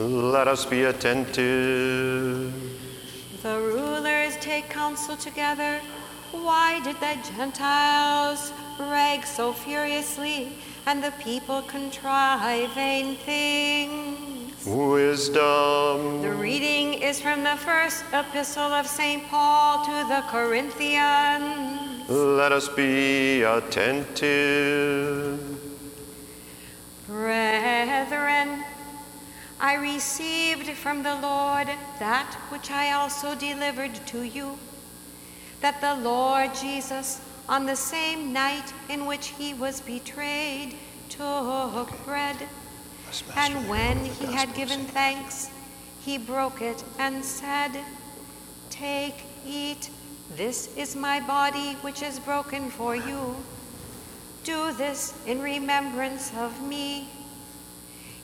Let us be attentive. The rulers take counsel together. Why did the Gentiles rag so furiously, and the people contrive vain things? Wisdom. The reading is from the first epistle of St. Paul to the Corinthians. Let us be attentive. Brethren, I received from the Lord that which I also delivered to you that the Lord Jesus, on the same night in which he was betrayed, took bread. And when he had given thanks, he broke it and said, Take, eat, this is my body which is broken for you. Do this in remembrance of me.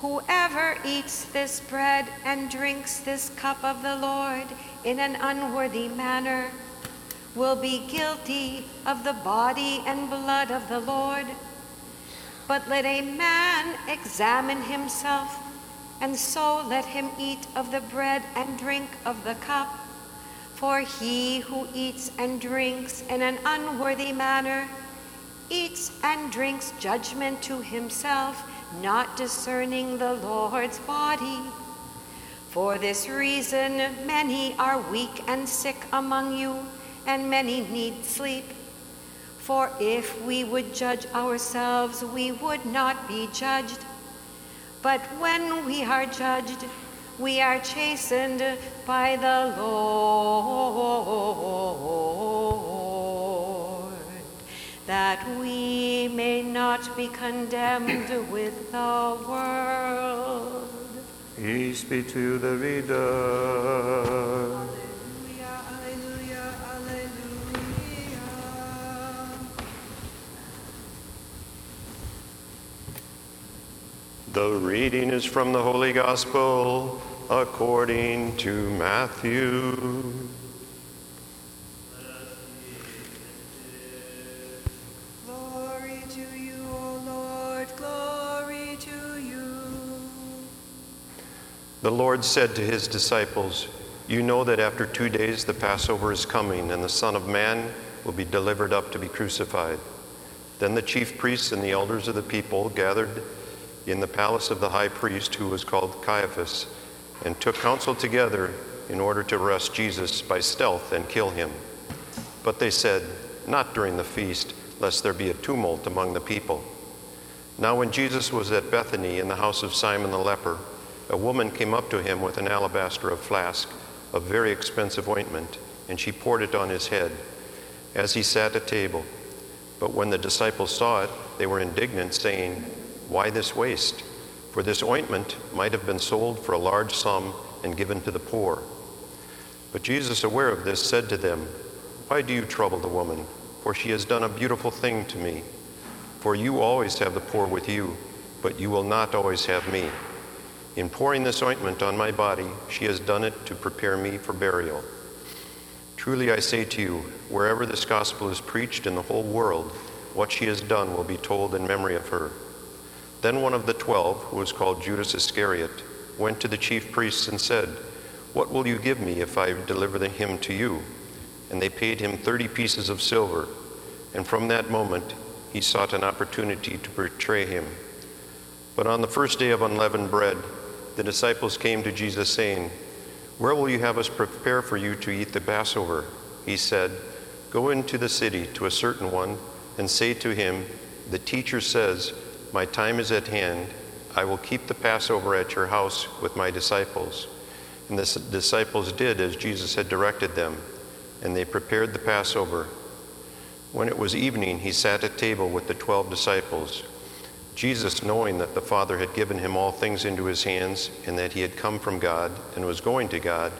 whoever eats this bread and drinks this cup of the Lord in an unworthy manner will be guilty of the body and blood of the Lord. But let a man examine himself, and so let him eat of the bread and drink of the cup. For he who eats and drinks in an unworthy manner eats and drinks judgment to himself, not discerning the Lord's body. For this reason, many are weak and sick among you, and many need sleep. For if we would judge ourselves, we would not be judged. But when we are judged, we are chastened by the Lord, that we may not be condemned with the world. Peace be to the reader. Alleluia, alleluia, alleluia. The reading is from the Holy Gospel according to Matthew. The Lord said to his disciples, You know that after two days the Passover is coming, and the Son of Man will be delivered up to be crucified. Then the chief priests and the elders of the people gathered in the palace of the high priest, who was called Caiaphas, and took counsel together in order to arrest Jesus by stealth and kill him. But they said, Not during the feast, lest there be a tumult among the people. Now, when Jesus was at Bethany in the house of Simon the leper, a woman came up to him with an alabaster of flask of very expensive ointment, and she poured it on his head as he sat at table. But when the disciples saw it, they were indignant, saying, Why this waste? For this ointment might have been sold for a large sum and given to the poor. But Jesus, aware of this, said to them, Why do you trouble the woman? For she has done a beautiful thing to me. For you always have the poor with you, but you will not always have me. In pouring this ointment on my body, she has done it to prepare me for burial. Truly I say to you, wherever this gospel is preached in the whole world, what she has done will be told in memory of her. Then one of the twelve, who was called Judas Iscariot, went to the chief priests and said, What will you give me if I deliver him to you? And they paid him thirty pieces of silver. And from that moment, he sought an opportunity to betray him. But on the first day of unleavened bread, the disciples came to Jesus, saying, Where will you have us prepare for you to eat the Passover? He said, Go into the city to a certain one and say to him, The teacher says, My time is at hand. I will keep the Passover at your house with my disciples. And the disciples did as Jesus had directed them, and they prepared the Passover. When it was evening, he sat at table with the twelve disciples. Jesus, knowing that the Father had given him all things into his hands, and that he had come from God and was going to God,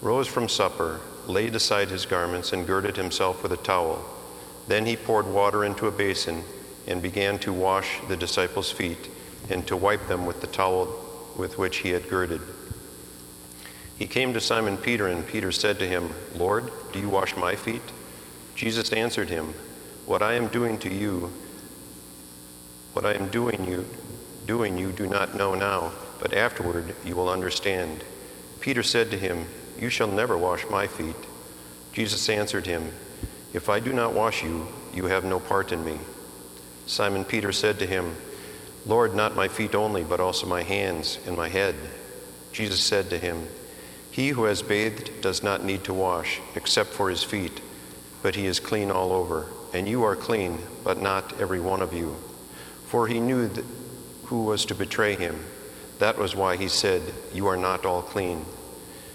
rose from supper, laid aside his garments, and girded himself with a towel. Then he poured water into a basin and began to wash the disciples' feet and to wipe them with the towel with which he had girded. He came to Simon Peter, and Peter said to him, Lord, do you wash my feet? Jesus answered him, What I am doing to you, what I am doing you, doing you do not know now, but afterward you will understand. Peter said to him, You shall never wash my feet. Jesus answered him, If I do not wash you, you have no part in me. Simon Peter said to him, Lord, not my feet only, but also my hands and my head. Jesus said to him, He who has bathed does not need to wash, except for his feet, but he is clean all over. And you are clean, but not every one of you. For he knew who was to betray him. That was why he said, You are not all clean.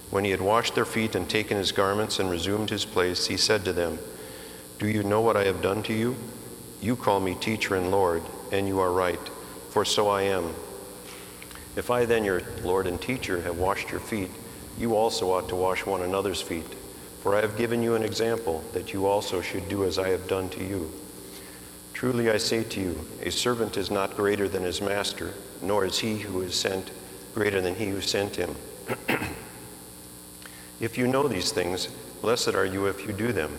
When he had washed their feet and taken his garments and resumed his place, he said to them, Do you know what I have done to you? You call me teacher and Lord, and you are right, for so I am. If I then, your Lord and teacher, have washed your feet, you also ought to wash one another's feet. For I have given you an example that you also should do as I have done to you. Truly I say to you, a servant is not greater than his master, nor is he who is sent greater than he who sent him. if you know these things, blessed are you if you do them.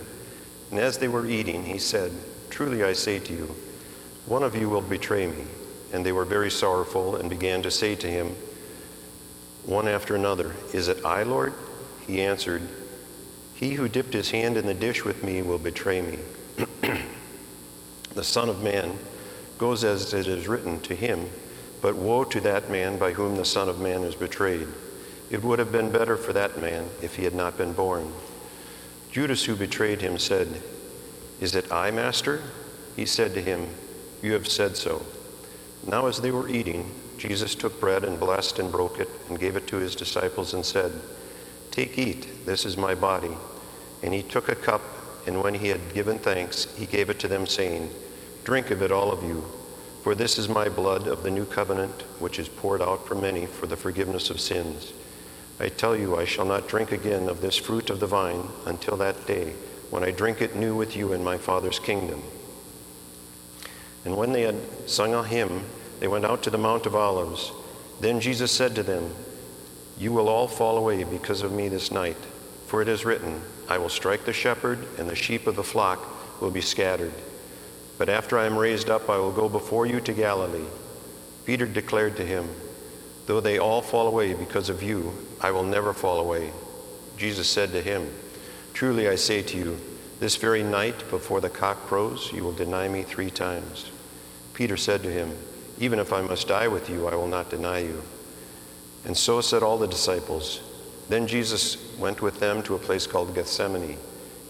And as they were eating, he said, Truly I say to you, one of you will betray me. And they were very sorrowful and began to say to him, one after another, Is it I, Lord? He answered, He who dipped his hand in the dish with me will betray me. the Son of Man goes as it is written to him, but woe to that man by whom the Son of Man is betrayed. It would have been better for that man if he had not been born. Judas, who betrayed him, said, Is it I, Master? He said to him, You have said so. Now, as they were eating, Jesus took bread and blessed and broke it and gave it to his disciples and said, Take, eat, this is my body. And he took a cup, and when he had given thanks, he gave it to them, saying, Drink of it, all of you, for this is my blood of the new covenant, which is poured out for many for the forgiveness of sins. I tell you, I shall not drink again of this fruit of the vine until that day when I drink it new with you in my Father's kingdom. And when they had sung a hymn, they went out to the Mount of Olives. Then Jesus said to them, You will all fall away because of me this night, for it is written, I will strike the shepherd, and the sheep of the flock will be scattered. But after I am raised up, I will go before you to Galilee. Peter declared to him, Though they all fall away because of you, I will never fall away. Jesus said to him, Truly I say to you, this very night, before the cock crows, you will deny me three times. Peter said to him, Even if I must die with you, I will not deny you. And so said all the disciples. Then Jesus went with them to a place called Gethsemane,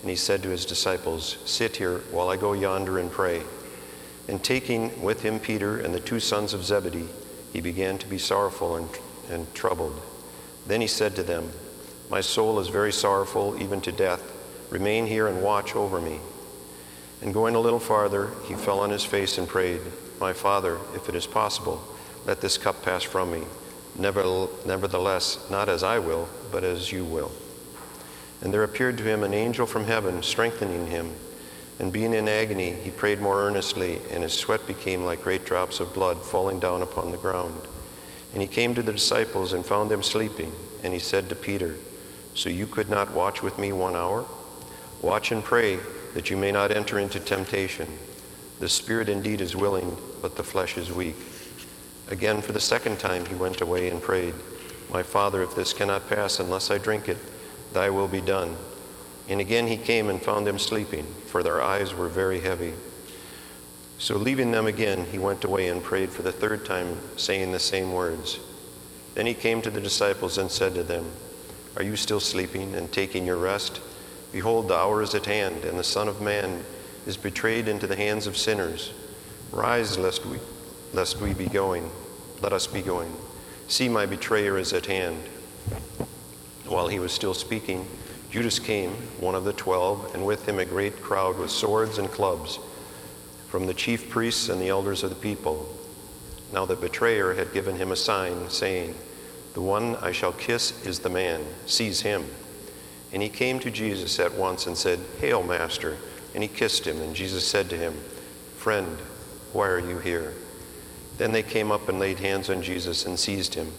and he said to his disciples, Sit here while I go yonder and pray. And taking with him Peter and the two sons of Zebedee, he began to be sorrowful and, and troubled. Then he said to them, My soul is very sorrowful, even to death. Remain here and watch over me. And going a little farther, he fell on his face and prayed, My Father, if it is possible, let this cup pass from me. Nevertheless, not as I will, but as you will. And there appeared to him an angel from heaven, strengthening him. And being in agony, he prayed more earnestly, and his sweat became like great drops of blood falling down upon the ground. And he came to the disciples and found them sleeping. And he said to Peter, So you could not watch with me one hour? Watch and pray that you may not enter into temptation. The spirit indeed is willing, but the flesh is weak. Again, for the second time, he went away and prayed, My Father, if this cannot pass unless I drink it, thy will be done. And again he came and found them sleeping, for their eyes were very heavy. So, leaving them again, he went away and prayed for the third time, saying the same words. Then he came to the disciples and said to them, Are you still sleeping and taking your rest? Behold, the hour is at hand, and the Son of Man is betrayed into the hands of sinners. Rise, lest we, lest we be going. Let us be going. See, my betrayer is at hand. While he was still speaking, Judas came, one of the twelve, and with him a great crowd with swords and clubs from the chief priests and the elders of the people. Now the betrayer had given him a sign, saying, The one I shall kiss is the man. Seize him. And he came to Jesus at once and said, Hail, Master. And he kissed him. And Jesus said to him, Friend, why are you here? Then they came up and laid hands on Jesus and seized him.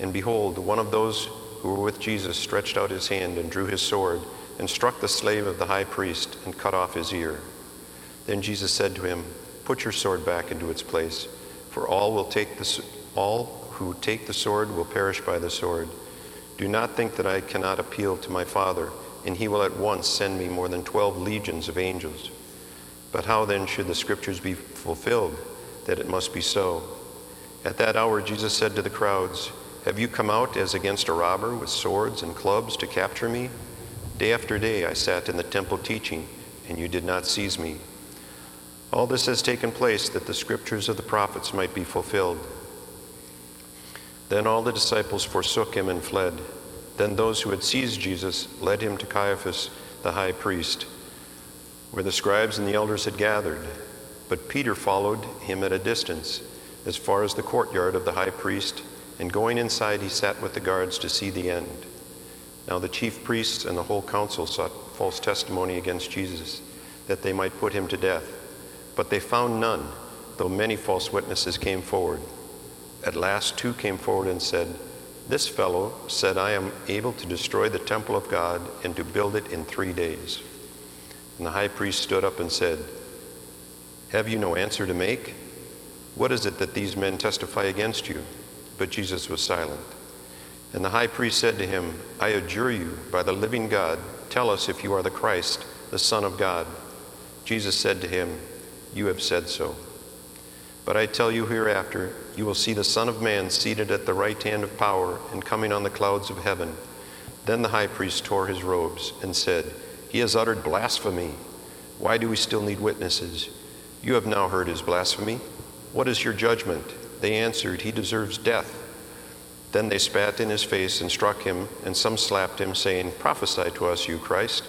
And behold, one of those who were with Jesus stretched out his hand and drew his sword and struck the slave of the high priest and cut off his ear. Then Jesus said to him, Put your sword back into its place, for all will take the, all who take the sword will perish by the sword. Do not think that I cannot appeal to my Father, and he will at once send me more than twelve legions of angels. But how then should the scriptures be fulfilled that it must be so? At that hour Jesus said to the crowds, Have you come out as against a robber with swords and clubs to capture me? Day after day I sat in the temple teaching, and you did not seize me. All this has taken place that the scriptures of the prophets might be fulfilled. Then all the disciples forsook him and fled. Then those who had seized Jesus led him to Caiaphas, the high priest, where the scribes and the elders had gathered. But Peter followed him at a distance, as far as the courtyard of the high priest, and going inside, he sat with the guards to see the end. Now the chief priests and the whole council sought false testimony against Jesus, that they might put him to death. But they found none, though many false witnesses came forward. At last, two came forward and said, This fellow said, I am able to destroy the temple of God and to build it in three days. And the high priest stood up and said, Have you no answer to make? What is it that these men testify against you? But Jesus was silent. And the high priest said to him, I adjure you by the living God, tell us if you are the Christ, the Son of God. Jesus said to him, You have said so. But I tell you hereafter, you will see the Son of Man seated at the right hand of power and coming on the clouds of heaven. Then the high priest tore his robes and said, He has uttered blasphemy. Why do we still need witnesses? You have now heard his blasphemy. What is your judgment? They answered, He deserves death. Then they spat in his face and struck him, and some slapped him, saying, Prophesy to us, you Christ.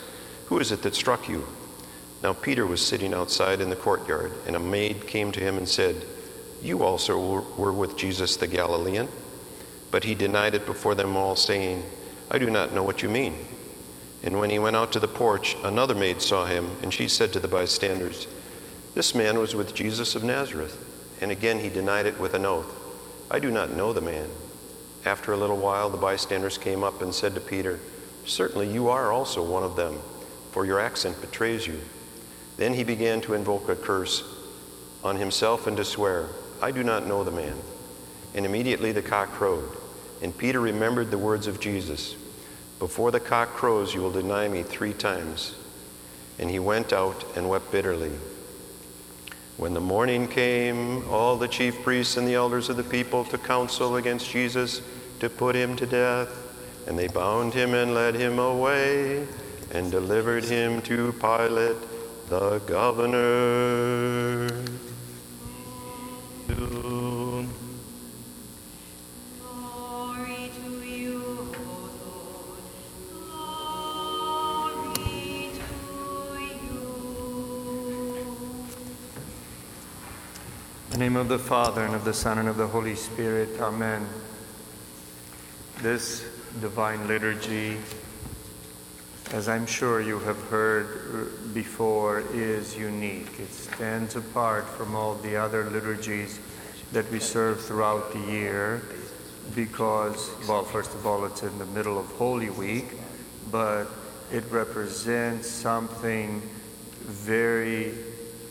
Who is it that struck you? Now Peter was sitting outside in the courtyard, and a maid came to him and said, You also were with Jesus the Galilean. But he denied it before them all, saying, I do not know what you mean. And when he went out to the porch, another maid saw him, and she said to the bystanders, This man was with Jesus of Nazareth. And again he denied it with an oath, I do not know the man. After a little while, the bystanders came up and said to Peter, Certainly you are also one of them, for your accent betrays you. Then he began to invoke a curse on himself and to swear, I do not know the man. And immediately the cock crowed. And Peter remembered the words of Jesus Before the cock crows, you will deny me three times. And he went out and wept bitterly. When the morning came, all the chief priests and the elders of the people took counsel against Jesus to put him to death. And they bound him and led him away and delivered him to Pilate, the governor. Name of the Father, and of the Son, and of the Holy Spirit. Amen. This divine liturgy, as I'm sure you have heard before, is unique. It stands apart from all the other liturgies that we serve throughout the year because, well, first of all, it's in the middle of Holy Week, but it represents something very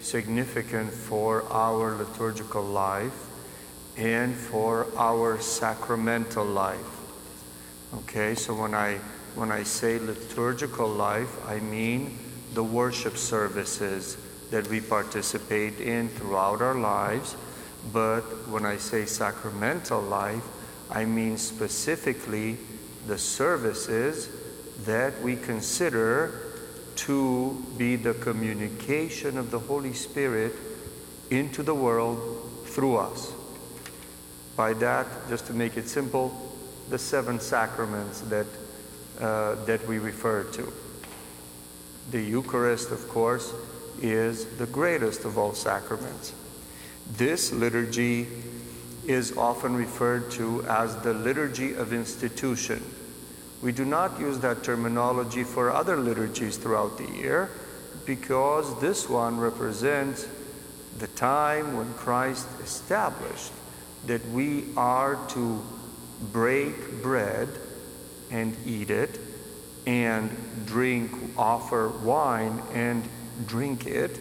significant for our liturgical life and for our sacramental life. Okay, so when I when I say liturgical life, I mean the worship services that we participate in throughout our lives. But when I say sacramental life, I mean specifically the services that we consider to be the communication of the Holy Spirit into the world through us. By that, just to make it simple, the seven sacraments that, uh, that we refer to. The Eucharist, of course, is the greatest of all sacraments. This liturgy is often referred to as the liturgy of institution. We do not use that terminology for other liturgies throughout the year because this one represents the time when Christ established that we are to break bread and eat it and drink, offer wine and drink it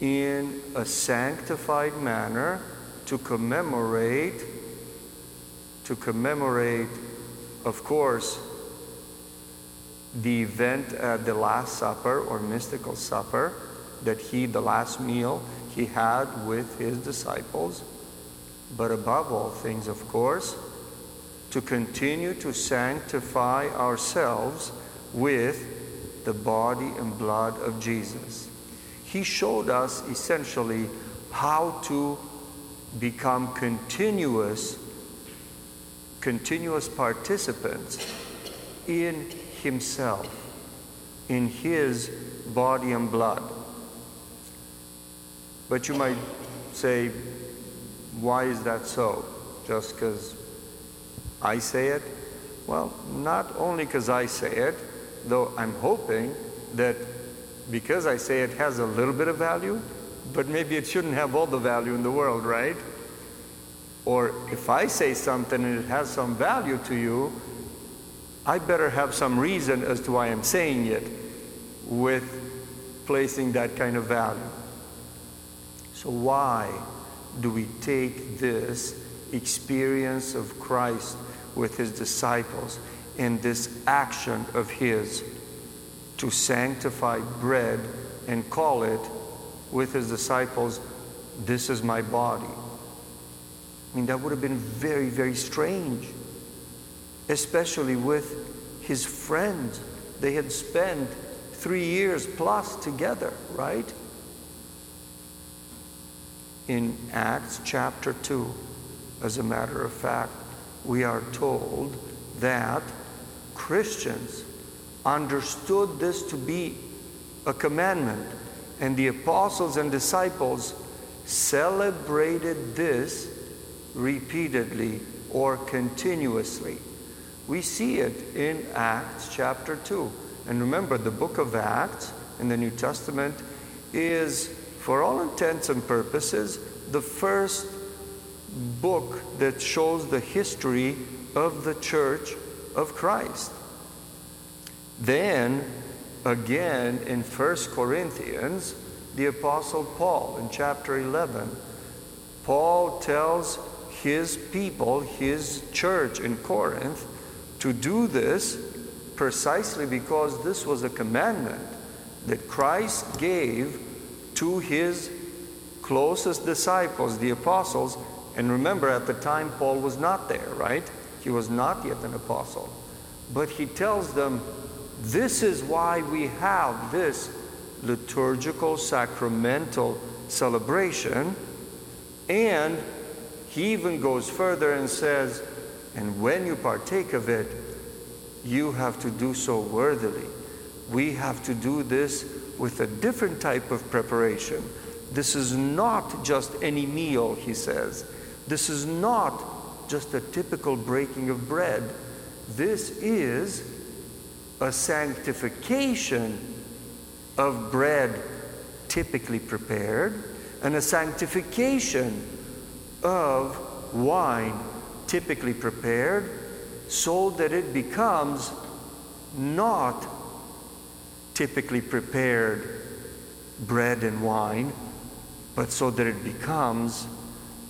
in a sanctified manner to commemorate to commemorate of course the event at the last supper or mystical supper that he the last meal he had with his disciples. But above all things of course to continue to sanctify ourselves with the body and blood of Jesus. He showed us essentially how to become continuous continuous participants in himself in his body and blood. But you might say why is that so? Just because i say it? Well not only because i say it though i'm hoping that because i say it has a little bit of value but maybe it shouldn't have all the value in the world, right? Or if I say something and it has some value to you, I better have some reason as to why I'm saying it with placing that kind of value. So, why do we take this experience of Christ with his disciples and this action of his to sanctify bread and call it with his disciples, This is my body. I mean, that would have been very, very strange, especially with his friends. They had spent three years plus together, right? In Acts chapter 2, as a matter of fact, we are told that Christians understood this to be a commandment and the apostles and disciples celebrated this repeatedly or continuously. We see it in Acts chapter 2. And remember, the book of Acts in the New Testament is, for all intents and purposes, the first book that shows the history of the church of Christ. Then, again in 1 Corinthians, the Apostle Paul in chapter 11, Paul tells his people, his church in Corinth, to do this precisely because this was a commandment that Christ gave to his closest disciples, the apostles. And remember, at the time, Paul was not there, right? He was not yet an apostle. But he tells them, this is why we have this liturgical sacramental celebration. And he even goes further and says, and when you partake of it, you have to do so worthily. We have to do this with a different type of preparation. This is not just any meal, he says. This is not just a typical breaking of bread. This is a sanctification of bread typically prepared and a sanctification of wine typically prepared so that it becomes not typically prepared bread and wine, but so that it becomes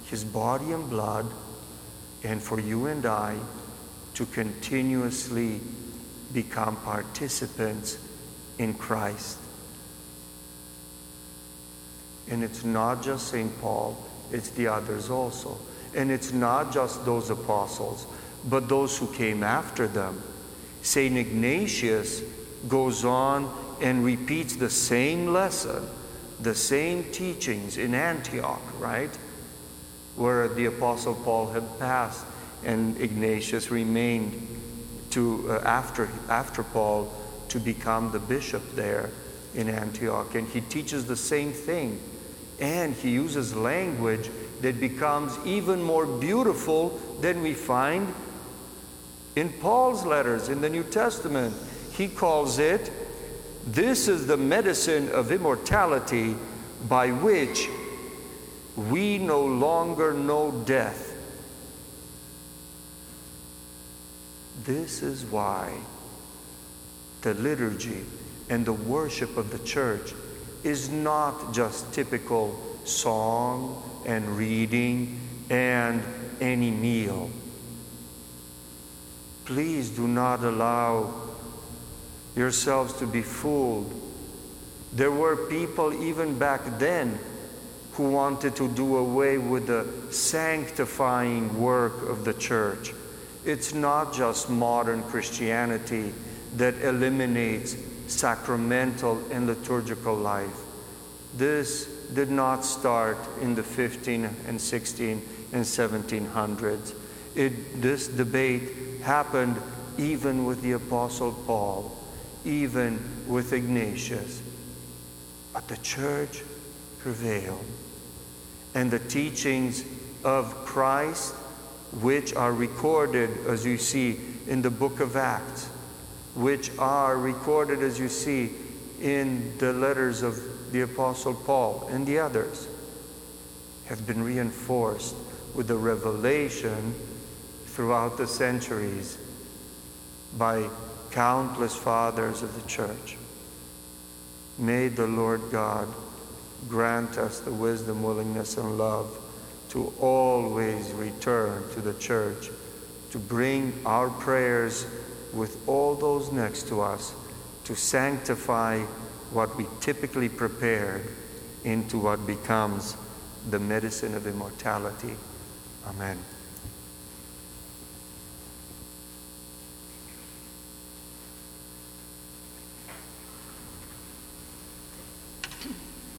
his body and blood, and for you and I to continuously become participants in Christ. And it's not just St. Paul, it's the others also. And it's not just those apostles, but those who came after them. St. Ignatius goes on and repeats the same lesson, the same teachings in Antioch, right? Where the Apostle Paul had passed and Ignatius remained to, uh, after, after Paul to become the bishop there in Antioch. And he teaches the same thing. And he uses language that becomes even more beautiful than we find in Paul's letters in the New Testament. He calls it, This is the medicine of immortality by which we no longer know death. This is why the liturgy and the worship of the church is not just typical song and reading and any meal. Please do not allow yourselves to be fooled. There were people even back then who wanted to do away with the sanctifying work of the church. It's not just modern Christianity that eliminates sacramental and liturgical life. This did not start in the 15 and 16 and 1700s. It, this debate happened even with the Apostle Paul, even with Ignatius. But the church prevailed. And the teachings of Christ, which are recorded, as you see, in the book of Acts, which are recorded, as you see, in the letters of the Apostle Paul and the others, have been reinforced with the revelation throughout the centuries by countless fathers of the church. May the Lord God grant us the wisdom, willingness, and love to always return to the church, to bring our prayers with all those next to us, to sanctify what we typically prepared into what becomes the medicine of immortality. Amen.